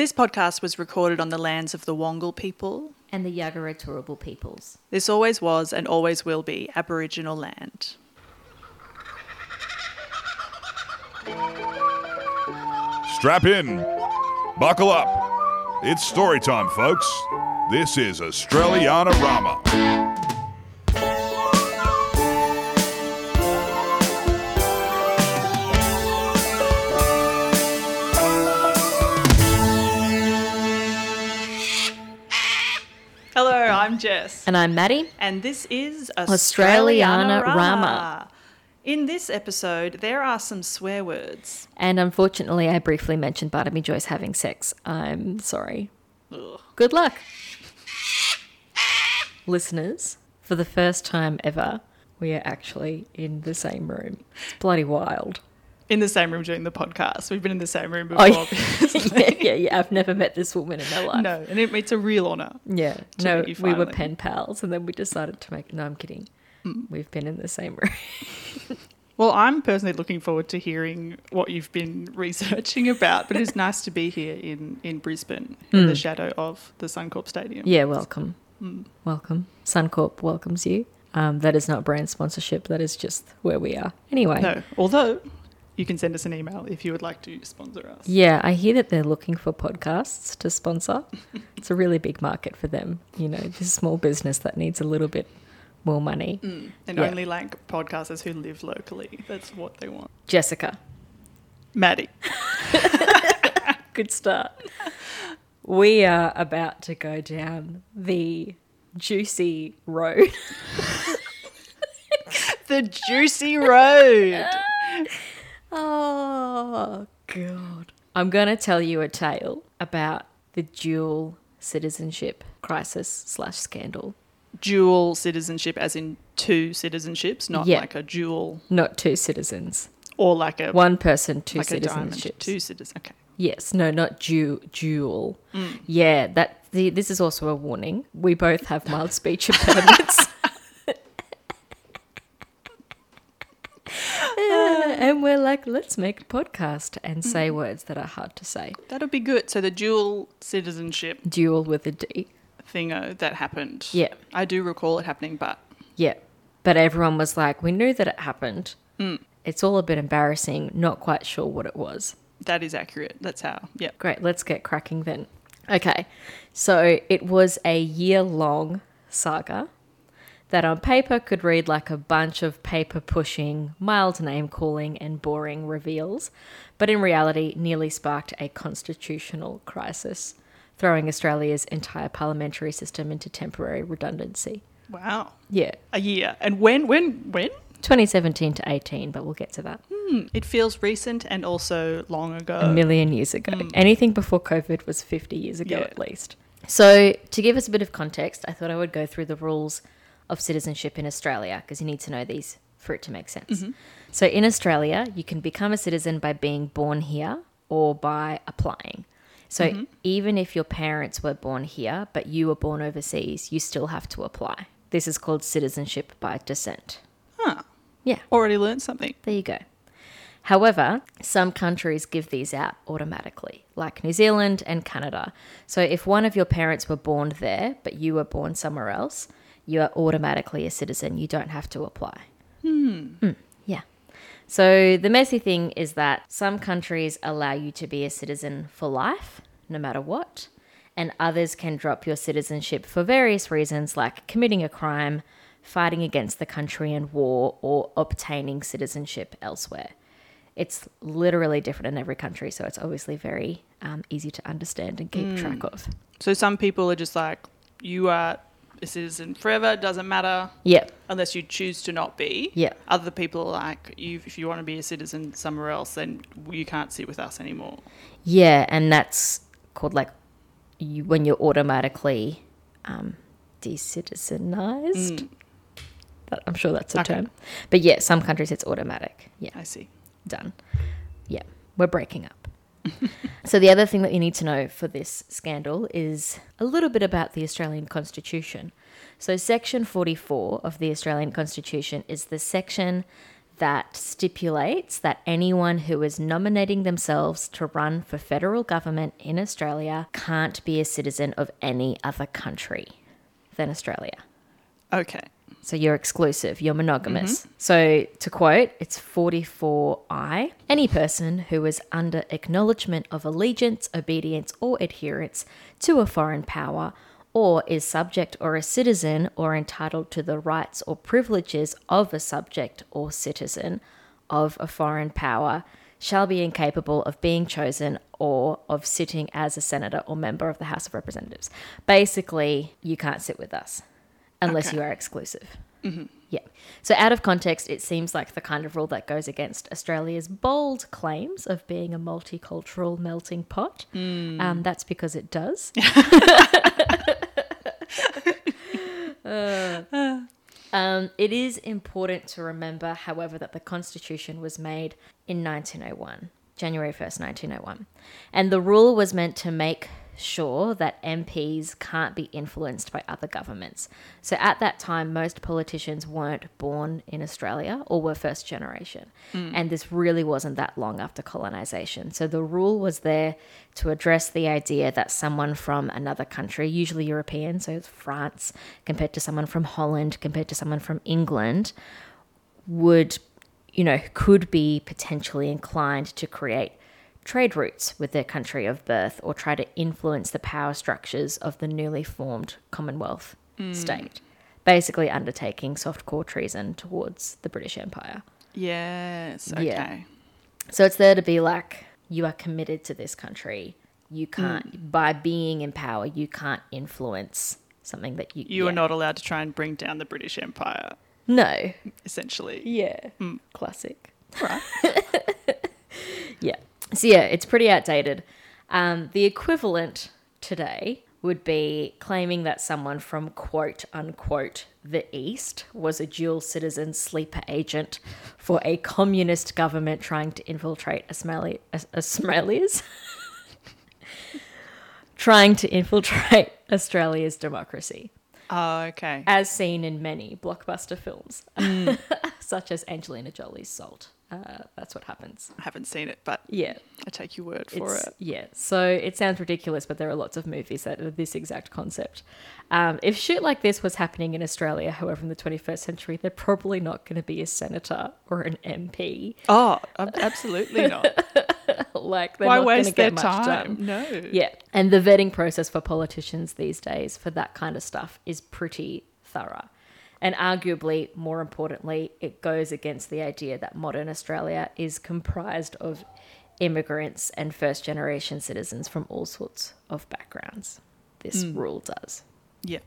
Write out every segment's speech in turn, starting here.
This podcast was recorded on the lands of the Wongal people. and the Yagara Turrbal peoples. This always was and always will be Aboriginal land. Strap in. Buckle up. It's story time, folks. This is Australiana Rama. Jess. And I'm Maddie. And this is Australiana Australiana Rama. Rama. In this episode, there are some swear words. And unfortunately, I briefly mentioned Barnaby Joyce having sex. I'm sorry. Ugh. Good luck. Listeners, for the first time ever, we are actually in the same room. It's bloody wild. In the same room doing the podcast. We've been in the same room before. Oh, yeah, yeah, yeah. I've never met this woman in my life. No, and it, it's a real honour. Yeah. No, we were pen pals and then we decided to make. No, I'm kidding. Mm. We've been in the same room. Well, I'm personally looking forward to hearing what you've been researching about, but it's nice to be here in, in Brisbane in the shadow of the Suncorp Stadium. Yeah, welcome. Welcome. Suncorp welcomes you. Um, that is not brand sponsorship. That is just where we are. Anyway. No, although you can send us an email if you would like to sponsor us. Yeah, I hear that they're looking for podcasts to sponsor. it's a really big market for them. You know, this small business that needs a little bit more money. Mm, and Yeah. only like podcasters who live locally. That's what they want. Jessica, Maddie. good start. We are about to go down the juicy road. The Juicy Road. Oh, God. I'm going to tell you a tale about the dual citizenship crisis slash scandal. dual citizenship, as in two citizenships, not Yeah. like a dual Not two citizens. or like a One person, two like a citizenships. Two citizens. Okay. Yes, no, not du- dual. Mm. Yeah, that the, this is also a warning. We both have mild speech impairments. Uh, and we're like, let's make a podcast and say Mm. words that are hard to say. That'll be good. So the dual citizenship Dual with a D. thingo that happened. Yeah, I do recall it happening, but yeah. But everyone was like, we knew that it happened. Mm. It's all a bit embarrassing, not quite sure what it was. that is accurate. That's how. Yep. Great, let's get cracking then. Okay, so it was a year long saga that on paper could read like a bunch of paper pushing, mild name calling, and boring reveals, but in reality nearly sparked a constitutional crisis, throwing Australia's entire parliamentary system into temporary redundancy. Wow. Yeah, A year. And when? When? When? 2017 to 18, but we'll get to that. Hmm. It feels recent and also long ago. a million years ago. Anything before COVID was 50 years ago Yeah. at least. So, to give us a bit of context, I thought I would go through the rules of citizenship in Australia because you need to know these for it to make sense. Mm-hmm. So, in Australia, you can become a citizen by being born here or by applying. So, mm-hmm. even if your parents were born here but you were born overseas, you still have to apply. This is called citizenship by descent. Huh. Yeah. Already learned something. There you go. However, some countries give these out automatically, like New Zealand and Canada. So if one of your parents were born there, but you were born somewhere else, you are automatically a citizen. You don't have to apply. Hmm. Yeah. So the messy thing is that some countries allow you to be a citizen for life, no matter what, and others can drop your citizenship for various reasons, like committing a crime, fighting against the country in war, or obtaining citizenship elsewhere. It's literally different in every country, so it's obviously very um, easy to understand and keep track of. So some people are just like, you are a citizen forever, doesn't matter Yeah, unless you choose to not be. yeah, Other people are like, you, if you want to be a citizen somewhere else, then you can't sit with us anymore. yeah, and that's called like you, when you're automatically um, decitizenized. That, I'm sure that's a Okay. term, but yeah, some countries it's automatic. Yeah. I see. done. Yeah, we're breaking up. so, the other thing that you need to know for this scandal is a little bit about the Australian Constitution. So, Section 44 of the Australian Constitution is the section that stipulates that anyone who is nominating themselves to run for federal government in Australia can't be a citizen of any other country than Australia. Okay. So you're exclusive, you're monogamous. Mm-hmm. So to quote, it's 44I. Any person who is under acknowledgement of allegiance, obedience, or adherence to a foreign power, or is subject or a citizen, or entitled to the rights or privileges of a subject or citizen of a foreign power, shall be incapable of being chosen or of sitting as a senator or member of the House of Representatives. Basically, you can't sit with us unless Okay. you are exclusive. Yeah. So, out of context, it seems like the kind of rule that goes against Australia's bold claims of being a multicultural melting pot. Um, that's because it does. Uh, um, it is important to remember, however, that the Constitution was made in 1901, January 1st, 1901. And the rule was meant to make sure that MPs can't be influenced by other governments. So at that time, most politicians weren't born in Australia or were first generation. Hmm. And this really wasn't that long after colonization. So the rule was there to address the idea that someone from another country, usually European, so it's France, compared to someone from Holland, compared to someone from England, would, you know, could be potentially inclined to create trade routes with their country of birth or try to influence the power structures of the newly formed Commonwealth mm. state. Basically, undertaking softcore treason towards the British Empire. Yes. Okay. Yeah. So it's there to be like, you are committed to this country. You mm. can't, by being in power, you can't influence something that you. You yeah. are not allowed to try and bring down the British Empire, No. essentially. Yeah. Mm. Classic. Right. Yeah. So yeah, it's pretty outdated. Um, the equivalent today would be claiming that someone from quote unquote the East was a dual citizen sleeper agent for a communist government trying to infiltrate Australia. Australia's trying to infiltrate Australia's democracy, Oh, okay. as seen in many blockbuster films, such as Angelina Jolie's Salt. Uh, that's what happens. I haven't seen it, but Yeah, I take your word for it's, it. Yeah. So it sounds ridiculous, but there are lots of movies that are this exact concept. Um, if shit like this was happening in Australia, however, in the 21st century, they're probably not going to be a senator or an MP. Oh, absolutely not. like, they're Why not waste their get much time? No. Yeah. And the vetting process for politicians these days for that kind of stuff is pretty thorough. And arguably, more importantly, it goes against the idea that modern Australia is comprised of immigrants and first generation citizens from all sorts of backgrounds. This hmm. rule does. Yeah.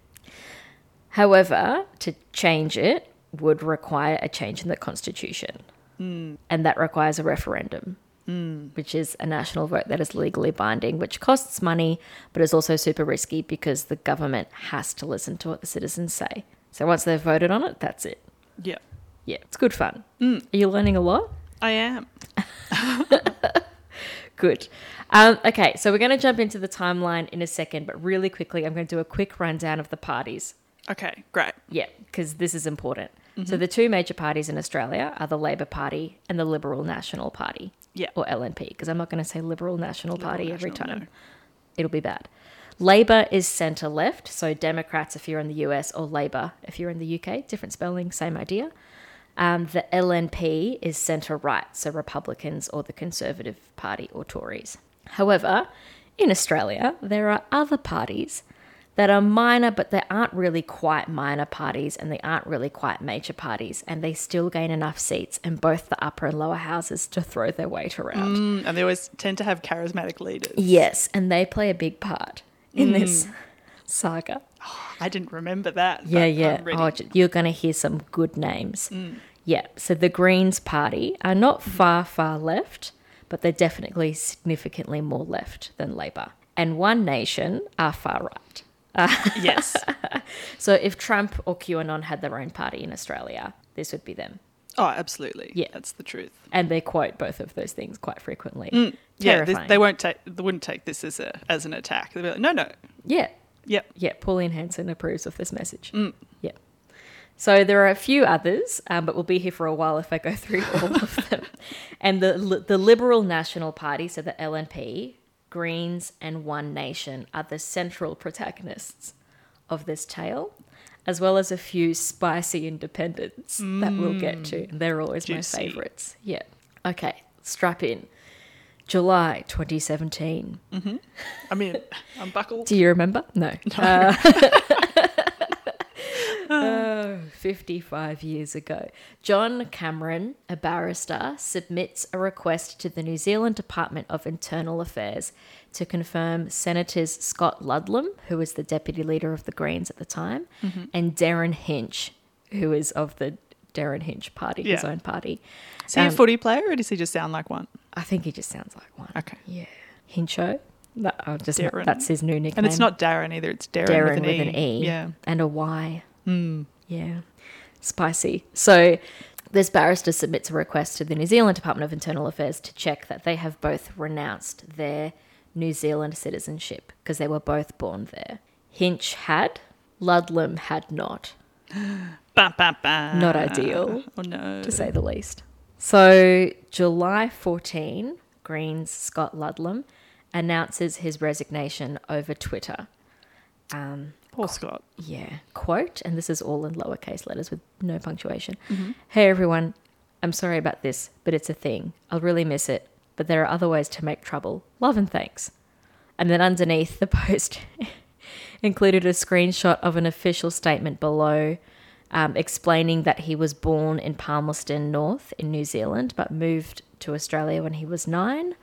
However, to change it would require a change in the constitution. Hmm. And that requires a referendum, hmm. which is a national vote that is legally binding, which costs money, but is also super risky because the government has to listen to what the citizens say. So once they've voted on it, that's it. Yeah. Yeah, it's good fun. Are you learning a lot? I am. Good. Um, okay, so we're going to jump into the timeline in a second, but really quickly, I'm going to do a quick rundown of the parties. Okay, great. Yeah, because this is important. So the two major parties in Australia are the Labor Party and the Liberal National Party. Yeah. Or LNP, because I'm not going to say Liberal National Party every time. no. It'll be bad. Labor is centre left, so Democrats if you're in the US or Labor if you're in the UK. Different spelling, same idea. Um, the LNP is centre right, so Republicans or the Conservative Party or Tories. However, in Australia, there are other parties that are minor, but they aren't really quite minor parties and they aren't really quite major parties, and they still gain enough seats in both the upper and lower houses to throw their weight around. Mm, and they always tend to have charismatic leaders. Yes, and they play a big part in mm. this saga. Oh, I didn't remember that. Yeah, yeah. Oh, you're going to hear some good names. Mm. Yeah. So the Greens Party are not mm. far, far left, but they're definitely significantly more left than Labor. And One Nation are far right. yes. So if Trump or QAnon had their own party in Australia, this would be them. Oh, absolutely. Yeah. That's the truth. And they quote both of those things quite frequently. Yeah, this, Terrifying. they won't take. They wouldn't take this as a as an attack. They'll be like, no, no. Yeah. Yep. Yeah, Pauline Hanson approves of this message. Mm. Yeah. So there are a few others, um, but we'll be here for a while if I go through all of them. And the the Liberal National Party, so the LNP, Greens, and One Nation are the central protagonists of this tale, as well as a few spicy independents that we'll get to. They're always Juicy. my favourites. Yeah. Okay, strap in. July 2017. I mean, I'm buckled. Do you remember? No. Uh, oh, 55 years ago. John Cameron, a barrister, submits a request to the New Zealand Department of Internal Affairs to confirm Senators Scott Ludlam, who was the deputy leader of the Greens at the time, and Derryn Hinch, who is of the Derryn Hinch party, his own party. Is he a Um, footy player or does he just sound like one? I think he just sounds like one. Okay. Yeah. Hincho? I'll just Darren. that's his new nickname. And it's not Darren either. It's Darren, Darren with, an, e. Yeah. and a Y. Hmm. Yeah. Spicy. So this barrister submits a request to the New Zealand Department of Internal Affairs to check that they have both renounced their New Zealand citizenship because they were both born there. Hinch had, Ludlam had not, Ba, ba, ba. Not ideal. Oh no. to say the least. So July 14, Greens Scott Ludlam announces his resignation over Twitter. Um, Poor Scott. Yeah. Quote, and this is all in lowercase letters with no punctuation. Mm-hmm. Hey everyone, I'm sorry about this, but it's a thing. I'll really miss it, but there are other ways to make trouble. Love and thanks. And then underneath the post included a screenshot of an official statement below um, explaining that he was born in Palmerston North in New Zealand, but moved to Australia when he was nine,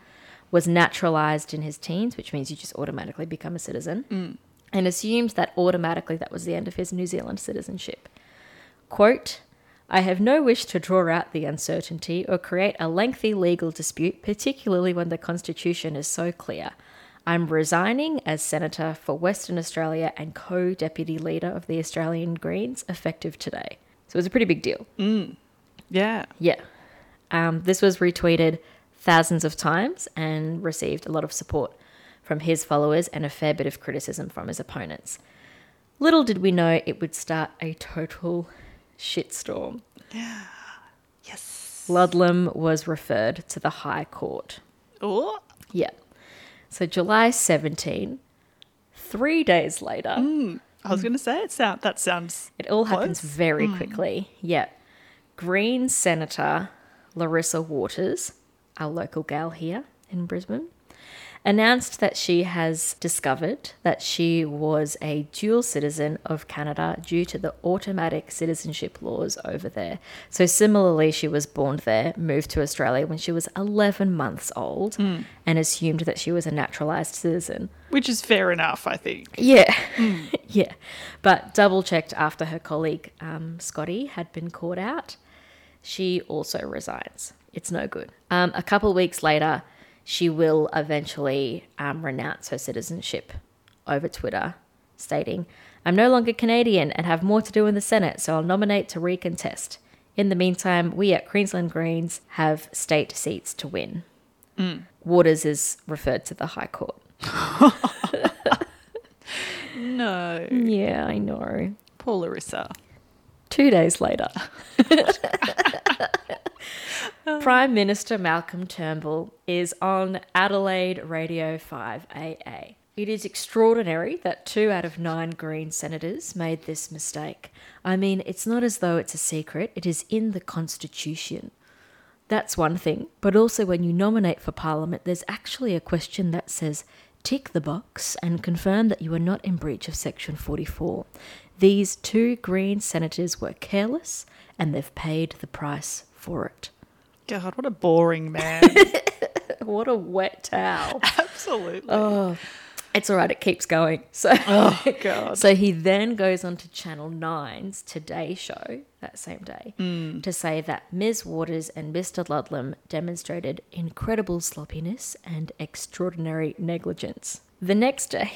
was naturalised in his teens, which means you just automatically become a citizen, and assumed that automatically that was the end of his New Zealand citizenship. Quote, I have no wish to draw out the uncertainty or create a lengthy legal dispute, particularly when the Constitution is so clear. I'm resigning as Senator for Western Australia and co deputy leader of the Australian Greens effective today. So it was a pretty big deal. Yeah. Yeah. Um, this was retweeted thousands of times and received a lot of support from his followers and a fair bit of criticism from his opponents. Little did we know it would start a total shitstorm. Yes. Ludlam was referred to the High Court. Oh. Yeah. So July 17, three days later, hmm. I was going to say it sound that sounds It all happens Close? very hmm. quickly. Yeah. Green Senator Larissa Waters, our local gal here in Brisbane, announced that she has discovered that she was a dual citizen of Canada due to the automatic citizenship laws over there. So, similarly, she was born there, moved to Australia when she was 11 months old, and assumed that she was a naturalised citizen. which is fair enough, I think. Yeah, yeah. But double checked after her colleague um, Scotty had been caught out. She also resigns. It's no good. Um, a couple weeks later, she will eventually um, renounce her citizenship over Twitter, stating, I'm no longer Canadian and have more to do in the Senate, so I'll nominate to recontest. In the meantime, we at Queensland Greens have state seats to win. Waters is referred to the High Court. No. Yeah, I know. Poor Larissa. Two days later, Prime Minister Malcolm Turnbull is on Adelaide Radio 5AA. It is extraordinary that two out of nine Green senators made this mistake. I mean, it's not as though it's a secret, it is in the Constitution. That's one thing, but also when you nominate for Parliament, there's actually a question that says tick the box and confirm that you are not in breach of Section 44. These two Green senators were careless and they've paid the price for it. God, what a boring man. What a wet towel. Absolutely. Oh, it's all right, it keeps going. So, Oh, God. so he then goes on to Channel 9's Today Show that same day hmm. to say that Ms. Waters and Mr. Ludlam demonstrated incredible sloppiness and extraordinary negligence. The next day,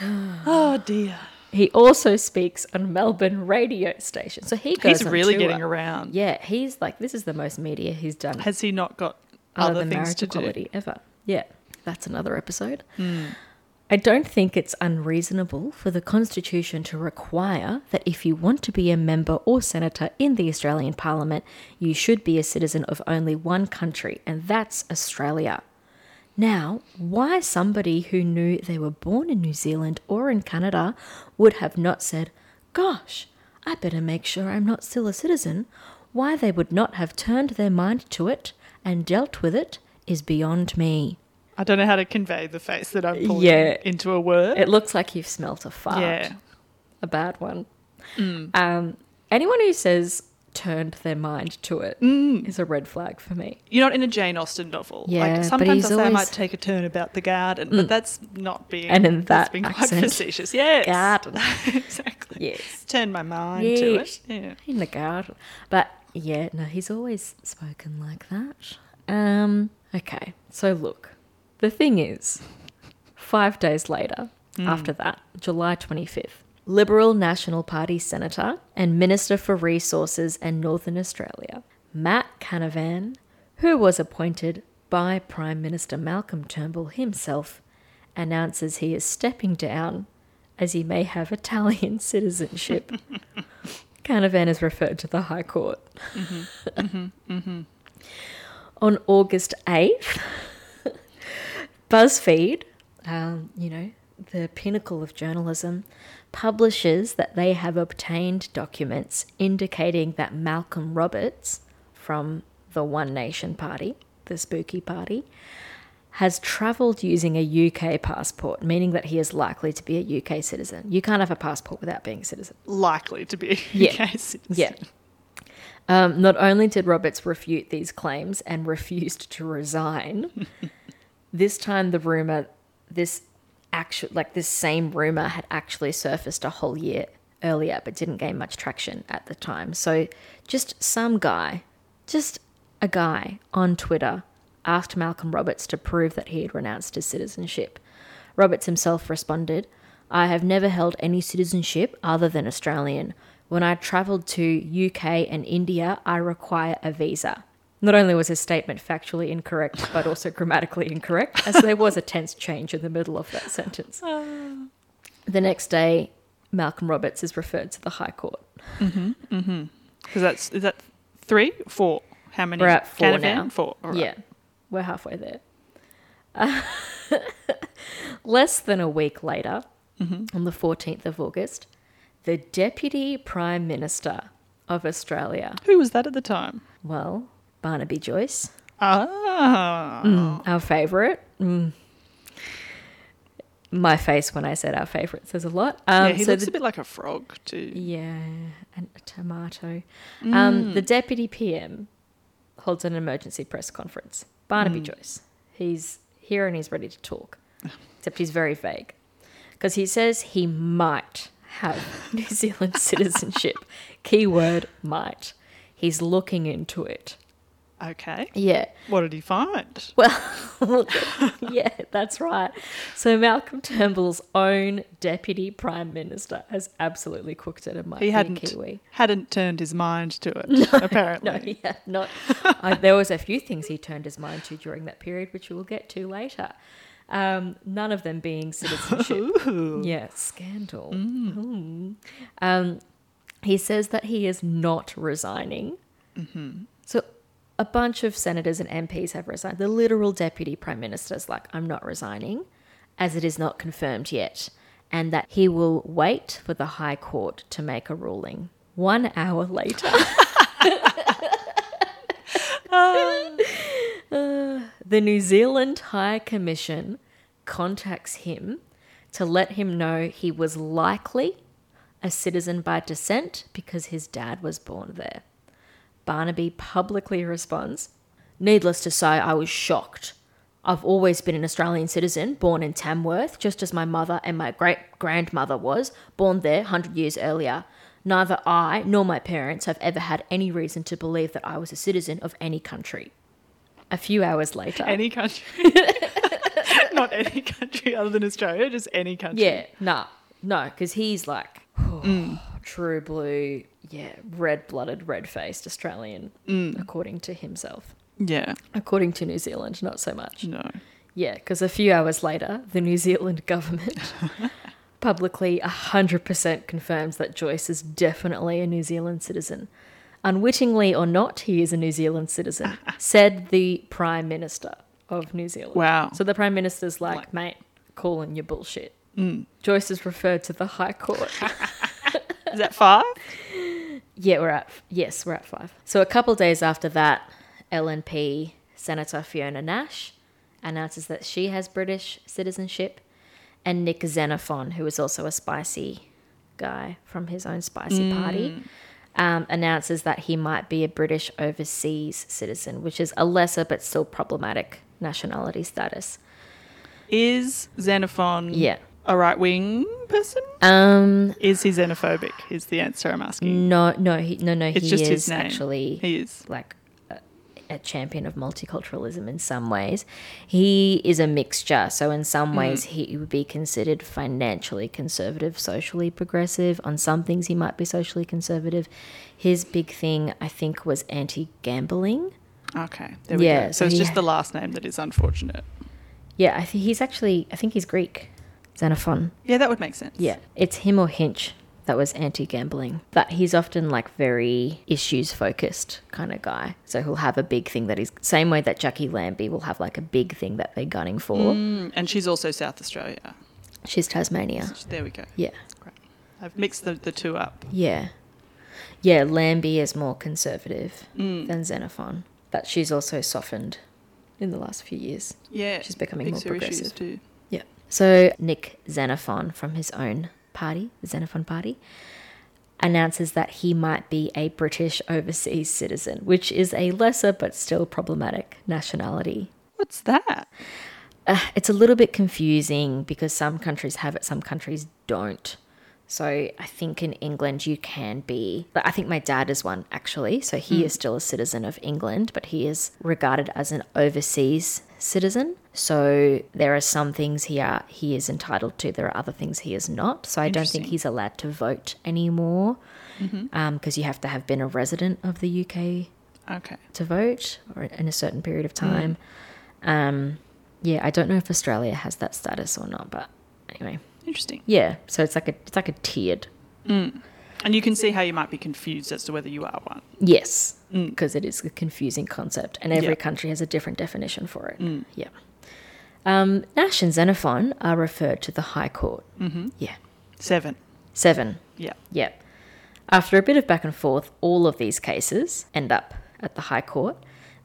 Oh, dear. He also speaks on Melbourne radio station. So he goes He's really tour. getting around. Yeah, he's like this is the most media he's done Has he not got other other than things to do? ever. Yeah, that's another episode. Hmm. I don't think it's unreasonable for the Constitution to require that if you want to be a member or senator in the Australian Parliament, you should be a citizen of only one country, and that's Australia. Now, why somebody who knew they were born in New Zealand or in Canada would have not said, Gosh, I better make sure I'm not still a citizen, why they would not have turned their mind to it and dealt with it is beyond me. I don't know how to convey the face that I'm pulling Yeah. into a word. It looks like you've smelt a fart. yeah. A bad one. Um, anyone who says turned their mind to it it is a red flag for me. You're not in a Jane Austen novel. Yeah, like sometimes I say I might take a turn about the garden, but mm. that's not being And in that's that being quite accent. facetious. Yes. Garden. exactly. Yes. Turn my mind to it. Yeah. In the garden. But yeah, no, he's always spoken like that. Um, okay, so look, the thing is, five days later, mm. after that, July 25th, Liberal National Party Senator and Minister for Resources and Northern Australia, Matt Canavan, who was appointed by Prime Minister Malcolm Turnbull himself, announces he is stepping down as he may have Italian citizenship. Canavan is referred to the High Court. On August 8th, BuzzFeed, um, you know, the pinnacle of journalism, publishes that they have obtained documents indicating that Malcolm Roberts from the One Nation Party, the spooky party, has travelled using a UK passport, meaning that he is likely to be a UK citizen. You can't have a passport without being a citizen. Likely to be a Yeah. UK citizen. Yeah. Um, not only did Roberts refute these claims and refused to resign, this time the rumor, this actual, like this same rumor had actually surfaced a whole year earlier, but didn't gain much traction at the time. So just some guy, just a guy on Twitter asked Malcolm Roberts to prove that he had renounced his citizenship. Roberts himself responded, I have never held any citizenship other than Australian. When I travelled to UK and India, I require a visa. Not only was his statement factually incorrect, but also grammatically incorrect, as there was a tense change in the middle of that sentence. Ah. The next day, Malcolm Roberts is referred to the High Court. Mm-hmm, mm-hmm. Because that's is that three, four? How many? We're at four Canavan? now. Four. right. Yeah, we're halfway there. less than a week later, mm-hmm. on the 14th of August, the Deputy Prime Minister of Australia, Who was that at the time? well, Barnaby Joyce, Ah. our favourite. Mm. My face when I said our favourite says a lot. Um, yeah, he so looks the- a bit like a frog too. Yeah, and a tomato. Um, the deputy PM holds an emergency press conference. Barnaby Joyce. He's here and he's ready to talk. Except he's very vague. Because he says he might have New Zealand citizenship. Keyword might. He's looking into it. Okay. Yeah. What did he find? Well, yeah, that's right. So Malcolm Turnbull's own deputy prime minister has absolutely cooked it and might He hadn't Kiwi. hadn't turned his mind to it. apparently. No, he had not. I, there was a few things he turned his mind to during that period, which we will get to later. Um, none of them being citizenship. yeah, scandal. Mm. Um, he says that he is not resigning. So a bunch of senators and MPs have resigned. The literal deputy prime minister is like, I'm not resigning, as it is not confirmed yet, and that he will wait for the High Court to make a ruling. One hour later. Uh, the New Zealand High Commission contacts him to let him know he was likely a citizen by descent because his dad was born there. Barnaby publicly responds Needless to say, I was shocked. I've always been an Australian citizen, born in Tamworth, just as my mother and my great grandmother was, born there 100 years earlier. Neither I nor my parents have ever had any reason to believe that I was a citizen of any country. A few hours later. Any country. Not any country other than Australia, just any country. Yeah, nah, no, because he's like mm. True blue, yeah, red blooded, red faced Australian, mm. according to himself. Yeah. According to New Zealand, not so much. No. Yeah, because a few hours later, the New Zealand government publicly 100% confirms that Joyce is definitely a New Zealand citizen. Unwittingly or not, he is a New Zealand citizen, said the Prime Minister of New Zealand. Wow. So the Prime Minister's like, Like- mate, calling your bullshit. Mm. Joyce is referred to the High Court. Is that five? Yeah, we're at yes, we're at five. So a couple days after that, LNP Senator Fiona Nash announces that she has British citizenship, and Nick Xenophon, who is also a spicy guy from his own spicy party, um, announces that he might be a British overseas citizen, which is a lesser but still problematic nationality status. Is Xenophon Yeah. A right wing person? Um. Is he xenophobic? Is the answer I'm asking. No. No. He. No. No. It's he just is his name. actually. He is. like a, a champion of multiculturalism in some ways. He is a mixture. So in some ways he would be considered financially conservative, socially progressive. On some things he might be socially conservative. His big thing I think was anti-gambling. Okay. There we Yeah, go. So, so it's just the last name that is unfortunate. Yeah, I think he's actually I think he's Greek. Xenophon. Yeah, that would make sense. Yeah, it's him or Hinch that was anti-gambling. That he's often like very issues focused kind of guy. So he'll have a big thing that he's same way that Jacqui Lambie will have like a big thing that they're gunning for. Mm, and she's also South Australia. She's Tasmania. There we go. Yeah. Great. I've mixed the, the two up. Yeah. Yeah, Lambie is more conservative Mm. than Xenophon. But she's also softened in the last few years. Yeah. She's becoming more progressive. too. So Nick Xenophon from his own party, the Xenophon Party, announces that he might be a British overseas citizen, which is a lesser but still problematic nationality. What's that? Uh, it's a little bit confusing because some countries have it, some countries don't. So I think in England you can be. I think my dad is one actually. So he hmm. is still a citizen of England, but he is regarded as an overseas citizen. So there are some things he are he is entitled to. There are other things he is not. So I don't think he's allowed to vote anymore mm-hmm. um, because you have to have been a resident of the UK Okay. to vote or in a certain period of hmm. time. Um, yeah, I don't know if Australia has that status or not, but anyway, Interesting. yeah. So it's like a it's like a tiered. And you can see how you might be confused as to whether you are one. Yes, because it is a confusing concept, and every Yeah. country has a different definition for it. Yeah. Um, Nash and Xenophon are referred to the High Court. Mm-hmm. Yeah. Seven. Seven. Yeah. Yep. After a bit of back and forth, all of these cases end up at the High Court.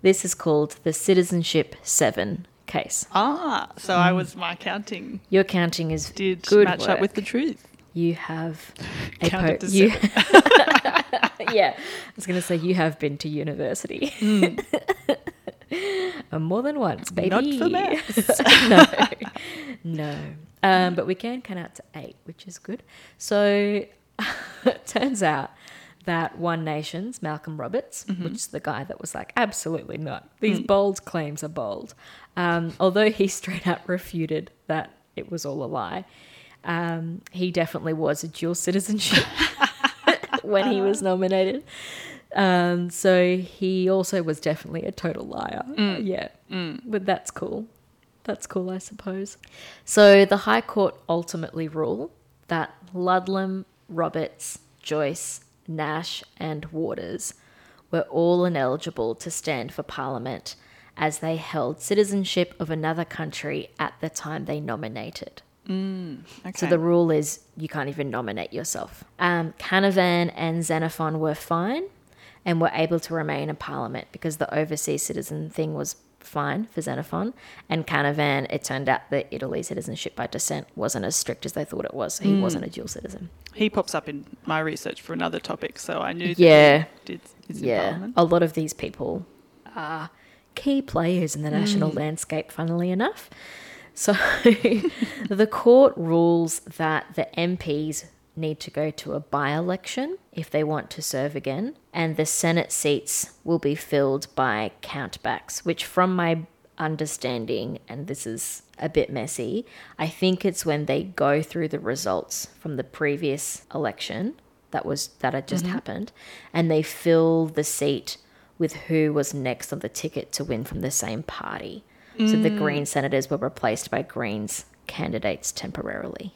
This is called the Citizenship 7 case. Ah, so I was my counting Your counting is did good match up with the truth. You have a Counted to you, yeah, I was going to say you have been to university. Uh, More than once, baby. Not for maths. no, no. Um, but we can count out to eight, which is good. So it turns out that One Nation's Malcolm Roberts, which is the guy that was like, absolutely not. These bold claims are bold. Um, although he straight up refuted that it was all a lie, um, he definitely was a dual citizenship when he was nominated. Um, so he also was definitely a total liar. Yeah. But that's cool. That's cool, I suppose. So the High Court ultimately ruled that Ludlam, Roberts, Joyce, Nash, and Waters were all ineligible to stand for Parliament as they held citizenship of another country at the time they nominated. Okay. So the rule is you can't even nominate yourself. Um, Canavan and Xenophon were fine and were able to remain in Parliament because the overseas citizen thing was fine for Xenophon. And Canavan, it turned out that Italy citizenship by descent wasn't as strict as they thought it was. So he hmm. wasn't a dual citizen. he pops up in my research for another topic, so I knew that Yeah. he did Yeah, a lot of these people are key players in the national hmm. landscape, funnily enough. So the court rules that the MPs need to go to a by election if they want to serve again, and the Senate seats will be filled by countbacks, which, from my understanding, and this is a bit messy, I think it's when they go through the results from the previous election that was that had just mm-hmm. happened and they fill the seat with who was next on the ticket to win from the same party. So the mm. Green senators were replaced by Greens candidates temporarily.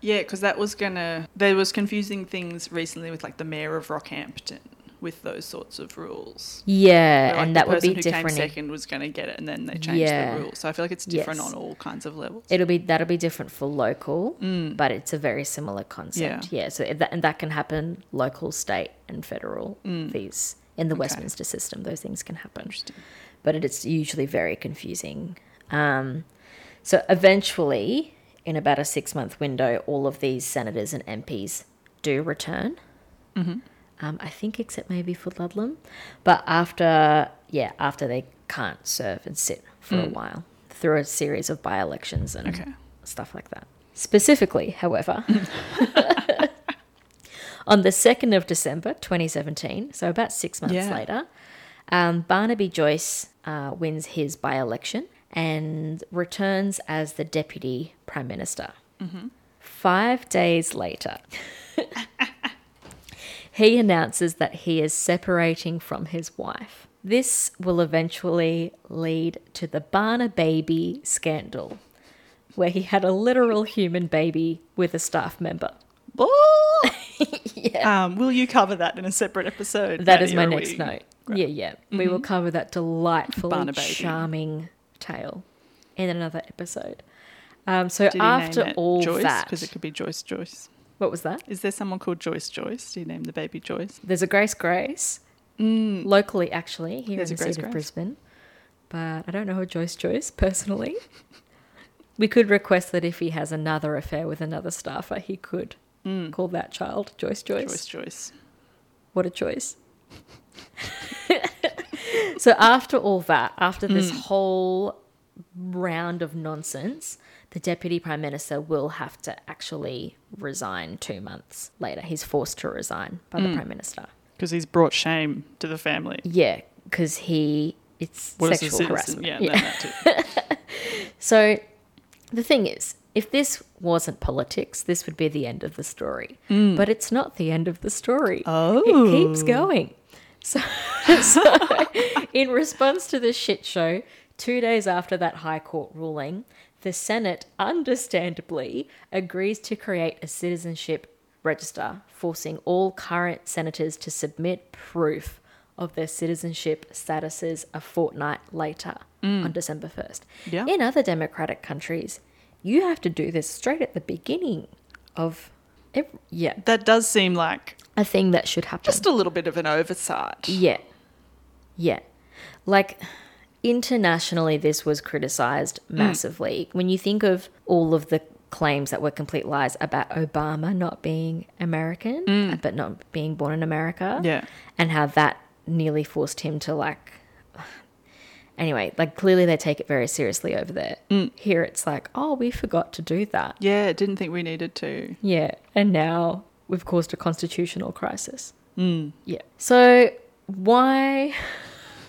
Yeah, because that was gonna. There was confusing things recently with like the mayor of Rockhampton with those sorts of rules. Yeah, like, and that would be who different. came second was going to get it, and then they changed Yeah. the rules. So I feel like it's different Yes. on all kinds of levels. It'll be that'll be different for local, but it's a very similar concept. Mm. Yeah. Yeah, so that, and that can happen local, state, and federal. These in the Mm. Okay. Westminster system, those things can happen. But it is usually very confusing. Um, so eventually, in about a six month window, all of these senators and MPs do return. Mm-hmm. Um, I think, except maybe for Ludlam, but after yeah, after they can't serve and sit for a while through a series of by elections and Mm. Okay. stuff like that. Specifically, however, on the 2nd of December 2017, so about six months Yeah. later, um, Barnaby Joyce uh, wins his by election and returns as the Deputy Prime Minister. Five days later, he announces that he is separating from his wife. This will eventually lead to the Barna baby scandal, where he had a literal human baby with a staff member. yeah. Um, will you cover that in a separate episode? That is my next we- note. Yeah, yeah. We will cover that delightful, charming tale in another episode. Um, so Did after all Joyce? that, because it could be Joyce Joyce. what was that? Is there someone called Joyce Joyce? Do you name the baby Joyce? There's a Grace Grace, locally actually here Mm. There's in a the city of Brisbane, but I don't know a Joyce Joyce personally. we could request that if he has another affair with another staffer, he could call that child Joyce Joyce. Mm. Joyce Joyce. What a choice. so after all that, after this mm. whole round of nonsense, the deputy prime minister will have to actually resign two months later. He's forced to resign by the mm. prime minister. Because he's brought shame to the family. Yeah, because he it's What sexual harassment. Yeah, Yeah. that too. So the thing is, if this wasn't politics, this would be the end of the story. Mm. But it's not the end of the story. Oh. It keeps going. So, so in response to the shit show, two days after that High Court ruling, the Senate understandably agrees to create a citizenship register, forcing all current senators to submit proof of their citizenship statuses a fortnight later mm. on December 1st. Yeah. In other democratic countries, you have to do this straight at the beginning of every, yeah, That does seem like a thing that should happen. just a little bit of an oversight. Yeah. Yeah. Like internationally this was criticized massively. When you think of all of the claims that were complete lies about Obama not being American uh, but not being born in America Yeah. and how that nearly forced him to like anyway, like clearly they take it very seriously over there. Here it's like, "Oh, we forgot to do that." Yeah, didn't think we needed to. Yeah, and now we've caused a constitutional crisis. Mm. Yeah. So why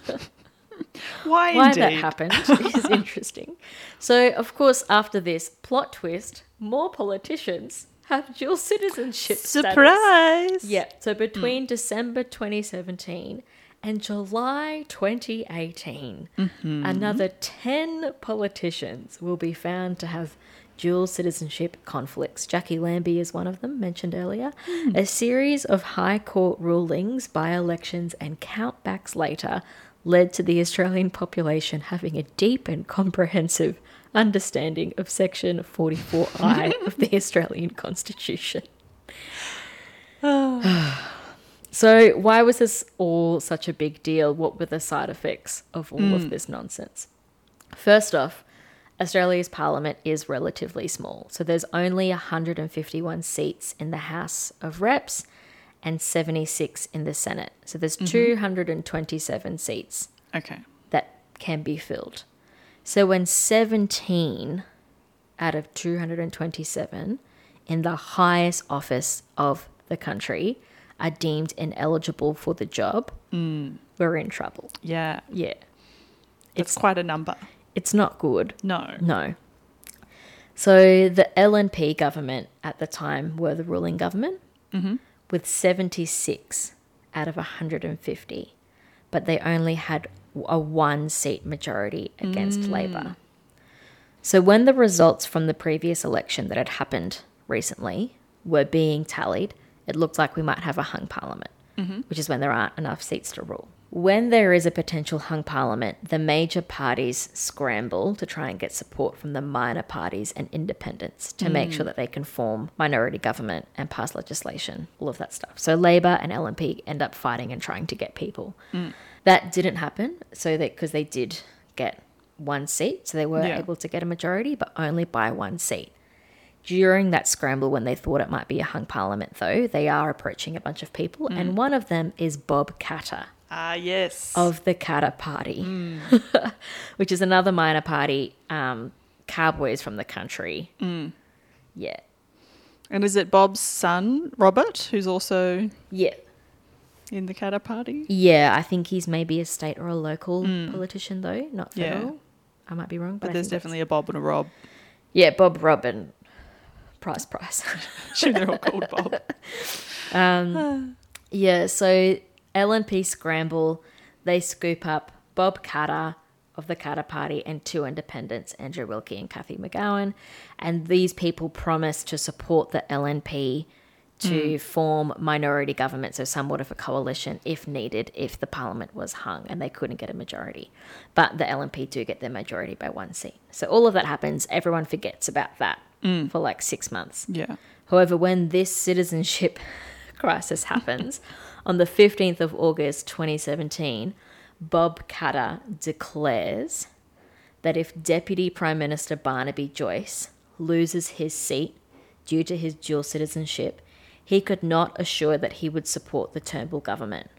Why, why that happened is interesting. So of course, after this plot twist, more politicians have dual citizenship. status. Surprise! Yeah. So between December 2017 and July 2018, mm-hmm. another 10 politicians will be found to have dual citizenship conflicts. Jacqui Lambie is one of them, mentioned earlier. Hmm. A series of High Court rulings, by elections, and countbacks later led to the Australian population having a deep and comprehensive understanding of Section 44I of the Australian Constitution. So, why was this all such a big deal? What were the side effects of all of hmm. this nonsense? First off, Australia's parliament is relatively small. So, there's only 151 seats in the House of Reps and 76 in the Senate. So, there's mm-hmm. 227 seats Okay. that can be filled. So, when 17 out of 227 in the highest office of the country are deemed ineligible for the job, mm. we're in trouble. Yeah. Yeah. It's It's quite a number. it's not good. No. No. So the LNP government at the time were the ruling government mm-hmm. with 76 out of 150. but they only had a one seat majority against mm. Labor. So when the results from the previous election that had happened recently were being tallied, it looked like we might have a hung parliament, mm-hmm. which is when there aren't enough seats to rule. When there is a potential hung parliament, the major parties scramble to try and get support from the minor parties and independents to make mm. sure that they can form minority government and pass legislation, all of that stuff. So Labor and LNP end up fighting and trying to get people. Mm. That didn't happen, so that because they did get one seat, so they were Yeah. able to get a majority, but only by one seat. During that scramble, when they thought it might be a hung parliament, though, they are approaching a bunch of people, and one of them is Bob Katter Ah, yes. of the Katter Party, which is another minor party, um, cowboys from the country. Yeah. and is it Bob's son, Robert, who's also Yeah. in the Katter Party? Yeah, I think he's maybe a state or a local politician, though, not Yeah. federal. I might be wrong, but, But there's definitely a Bob and a Rob. Yeah, Bob Robin. Price, price. All called Bob. Um, yeah, so LNP scramble, they scoop up Bob Katter of the Katter Party and two independents, Andrew Wilkie and Cathy McGowan. And these people promise to support the LNP to form minority government, so somewhat of a coalition if needed, if the parliament was hung and they couldn't get a majority. But the LNP do get their majority by one seat. So all of that happens. Everyone forgets about that Mm. for like six months. Yeah. However, when this citizenship crisis happens on the 15th of August 2017, Bob Katter declares that if Deputy Prime Minister Barnaby Joyce loses his seat due to his dual citizenship, he could not assure that he would support the Turnbull government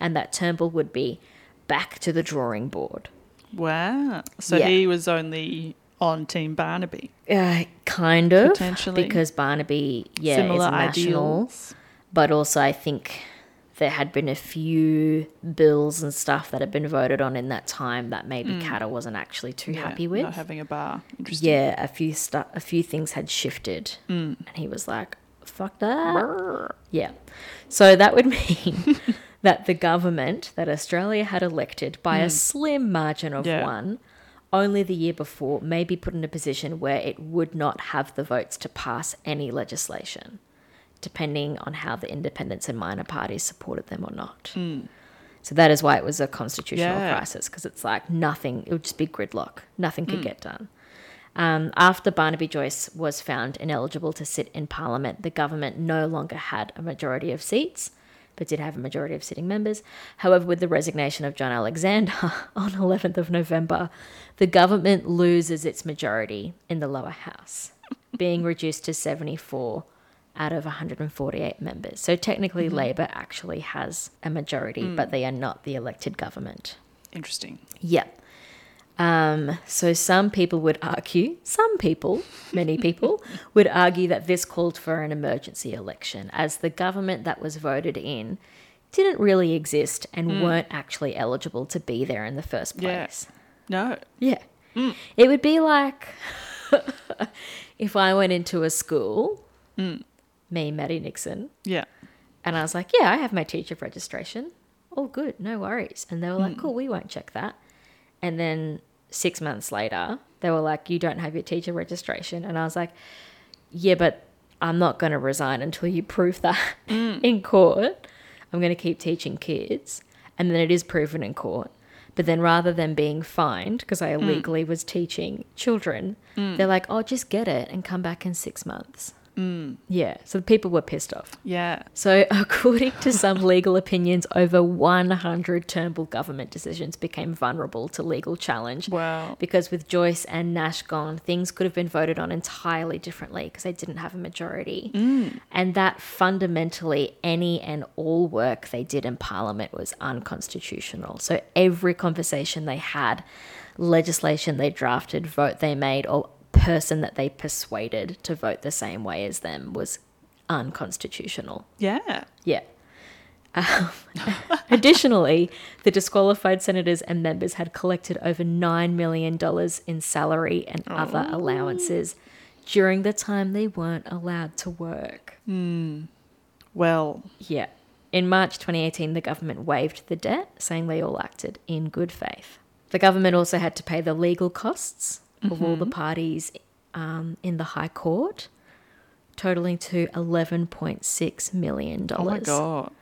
and that Turnbull would be back to the drawing board. Wow. So Yeah. he was only on Team Barnaby. Uh, kind of. Potentially. Because Barnaby, yeah, Similar is national. ideals. but also I think there had been a few bills and stuff that had been voted on in that time that maybe Katter wasn't actually too Mm. Yeah, happy with. Not having a bar. Interesting. yeah, a few stu- a few things had shifted, Mm. and he was like, "Fuck that." Yeah, so that would mean that the government that Australia had elected by a slim margin of Mm. Yeah. one. Only the year before, may be put in a position where it would not have the votes to pass any legislation depending on how the independents and minor parties supported them or not. So that is why it was a constitutional Yeah. crisis because it's like nothing, it would just be gridlock. Nothing could get done. Um, after Barnaby Joyce was found ineligible to sit in Parliament, the government no longer had a majority of seats, but did have a majority of sitting members. However, with the resignation of John Alexander on 11th of November, the government loses its majority in the lower house, being reduced to 74 out of 148 members. So technically, mm-hmm. Labor actually has a majority, but mm. they are not the elected government. Interesting. Yeah. Um, so some people would argue, some people, many people, would argue that this called for an emergency election, as the government that was voted in didn't really exist and hmm. weren't actually eligible to be there in the first Yeah. place. No. Yeah. Hmm. It would be like if I went into a school, hmm. me, Maddie Nixon, Yeah. and I was like, yeah, I have my teacher registration. All good, no worries. And they were like, cool, we won't check that. And then six months later, they were like, you don't have your teacher registration. And I was like, yeah, but I'm not going to resign until you prove that mm. in court. I'm going to keep teaching kids. And then it is proven in court. But then rather than being fined, because I mm. illegally was teaching children, mm. they're like, oh, just get it and come back in six months. Mm. Yeah. So the people were pissed off. Yeah. So, according to some legal opinions, over 100 Turnbull government decisions became vulnerable to legal challenge. Wow. Because with Joyce and Nash gone, things could have been voted on entirely differently because they didn't have a majority. Mm. And that fundamentally, any and all work they did in Parliament was unconstitutional. So, every conversation they had, legislation they drafted, vote they made, or person that they persuaded to vote the same way as them was unconstitutional. Yeah. Yeah. Um, additionally, the disqualified senators and members had collected over $9 million in salary and other allowances during the time they weren't allowed to work. Well, Yeah. In March 2018, the government waived the debt, saying they all acted in good faith. The government also had to pay the legal costs of all the parties um, in the High Court, totaling to $11.6 million. Oh my god.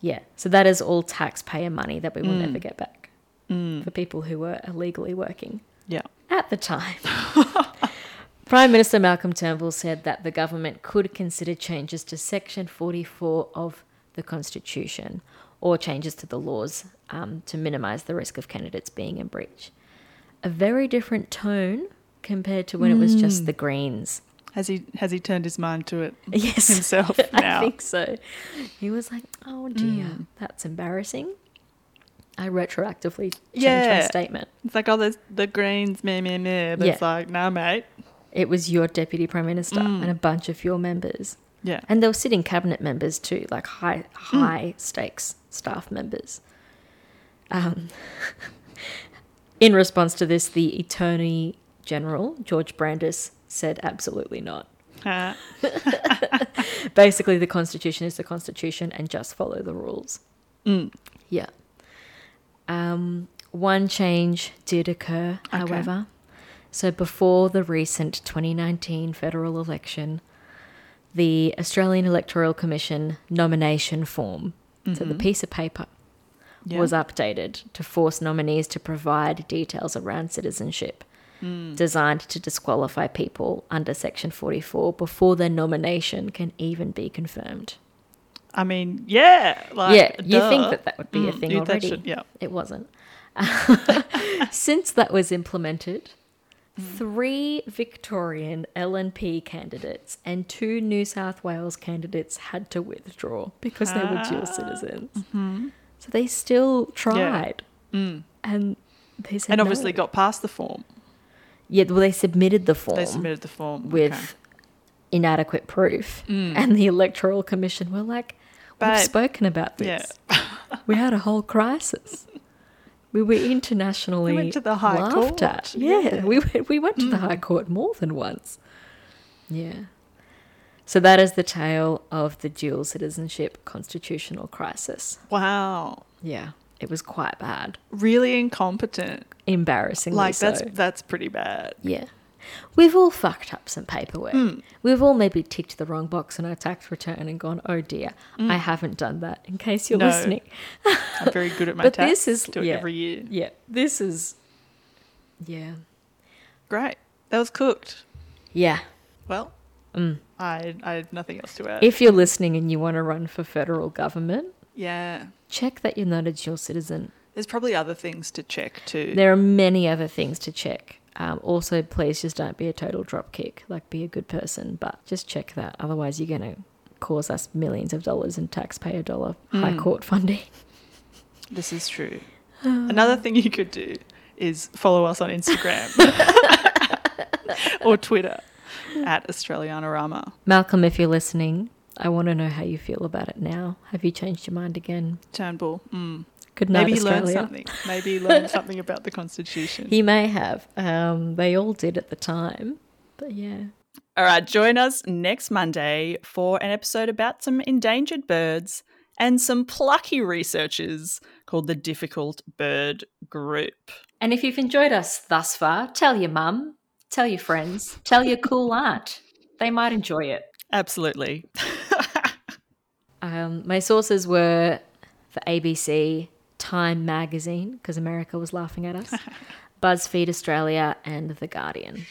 Yeah, so that is all taxpayer money that we will never get back for people who were illegally working Yeah. at the time. Prime Minister Malcolm Turnbull said that the government could consider changes to Section 44 of the Constitution or changes to the laws um, to minimise the risk of candidates being in breach. A very different tone compared to when it was just mm. the Greens. Has he has he turned his mind to it Yes, himself I think so. He was like, "Oh mm. dear, that's embarrassing." I retroactively changed my statement. It's like, oh, there's the Greens, meh, meh, meh. But Yeah. it's like, nah, mate. It was your deputy prime minister mm. and a bunch of your members. Yeah. And they were sitting cabinet members too, like high high stakes staff members. Um, in response to this, the Attorney General, George Brandis, said absolutely not. Uh, Basically, the Constitution is the Constitution and just follow the rules. Yeah. Um, one change did occur, Okay. however. So before the recent 2019 federal election, the Australian Electoral Commission nomination form, so the piece of paper, yeah. was updated to force nominees to provide details around citizenship, hmm. designed to disqualify people under Section 44 before their nomination can even be confirmed. I mean, yeah. Like, yeah, you think that that would be a Mm, thing already. should- yeah. It wasn't. Since that was implemented, hmm. three Victorian LNP candidates and two New South Wales candidates had to withdraw because they were dual ah. citizens. Mm-hmm. So they still tried. And they said And obviously no. got past the form. Yeah, well, they submitted the form They submitted the form with okay. inadequate proof. And the Electoral Commission were like, we've spoken about Yeah. this. we had a whole crisis. We were internationally We went to the High laughed Court. at. Yeah, Yeah. Mm. we went, we went to the High Court more than once. Yeah. So that is the tale of the dual citizenship constitutional crisis. Wow. Yeah, it was quite bad, Really incompetent. embarrassingly Like so. that's that's pretty bad. Yeah. We've all fucked up some paperwork. Hmm. We've all maybe ticked the wrong box on our tax return and gone, oh dear, Hmm. I haven't done that, in case you're No. listening. I'm very good at my But tax. this is- do it yeah. every year. Yeah, this is. Yeah. Great. That was cooked. Yeah. Well, I I had nothing else to add. Mm. If you're listening and you want to run for federal government, yeah. check that you're not a dual citizen. There's probably other things to check too. There are many other things to check. Um, also, please just don't be a total dropkick. Like, be a good person, but just check that. Otherwise, you're going to cause us millions of dollars in taxpayer dollar high court funding. This is true. Another thing you could do is follow us on Instagram or Twitter at Australianarama. Malcolm, if you're listening, I want to know how you feel about it now. Have you changed your mind again? Turnbull. Mm. Good night, Maybe he learned something. Maybe he learned something about the Constitution. He may have. Um, they all did at the time. But yeah. All right, join us next Monday for an episode about some endangered birds and some plucky researchers called the Difficult Bird Group. And if you've enjoyed us thus far, tell your mum, tell your friends, tell your cool aunt. They might enjoy it. Absolutely. Um, my sources were for ABC, Time Magazine, because America was laughing at us, BuzzFeed Australia, and The Guardian.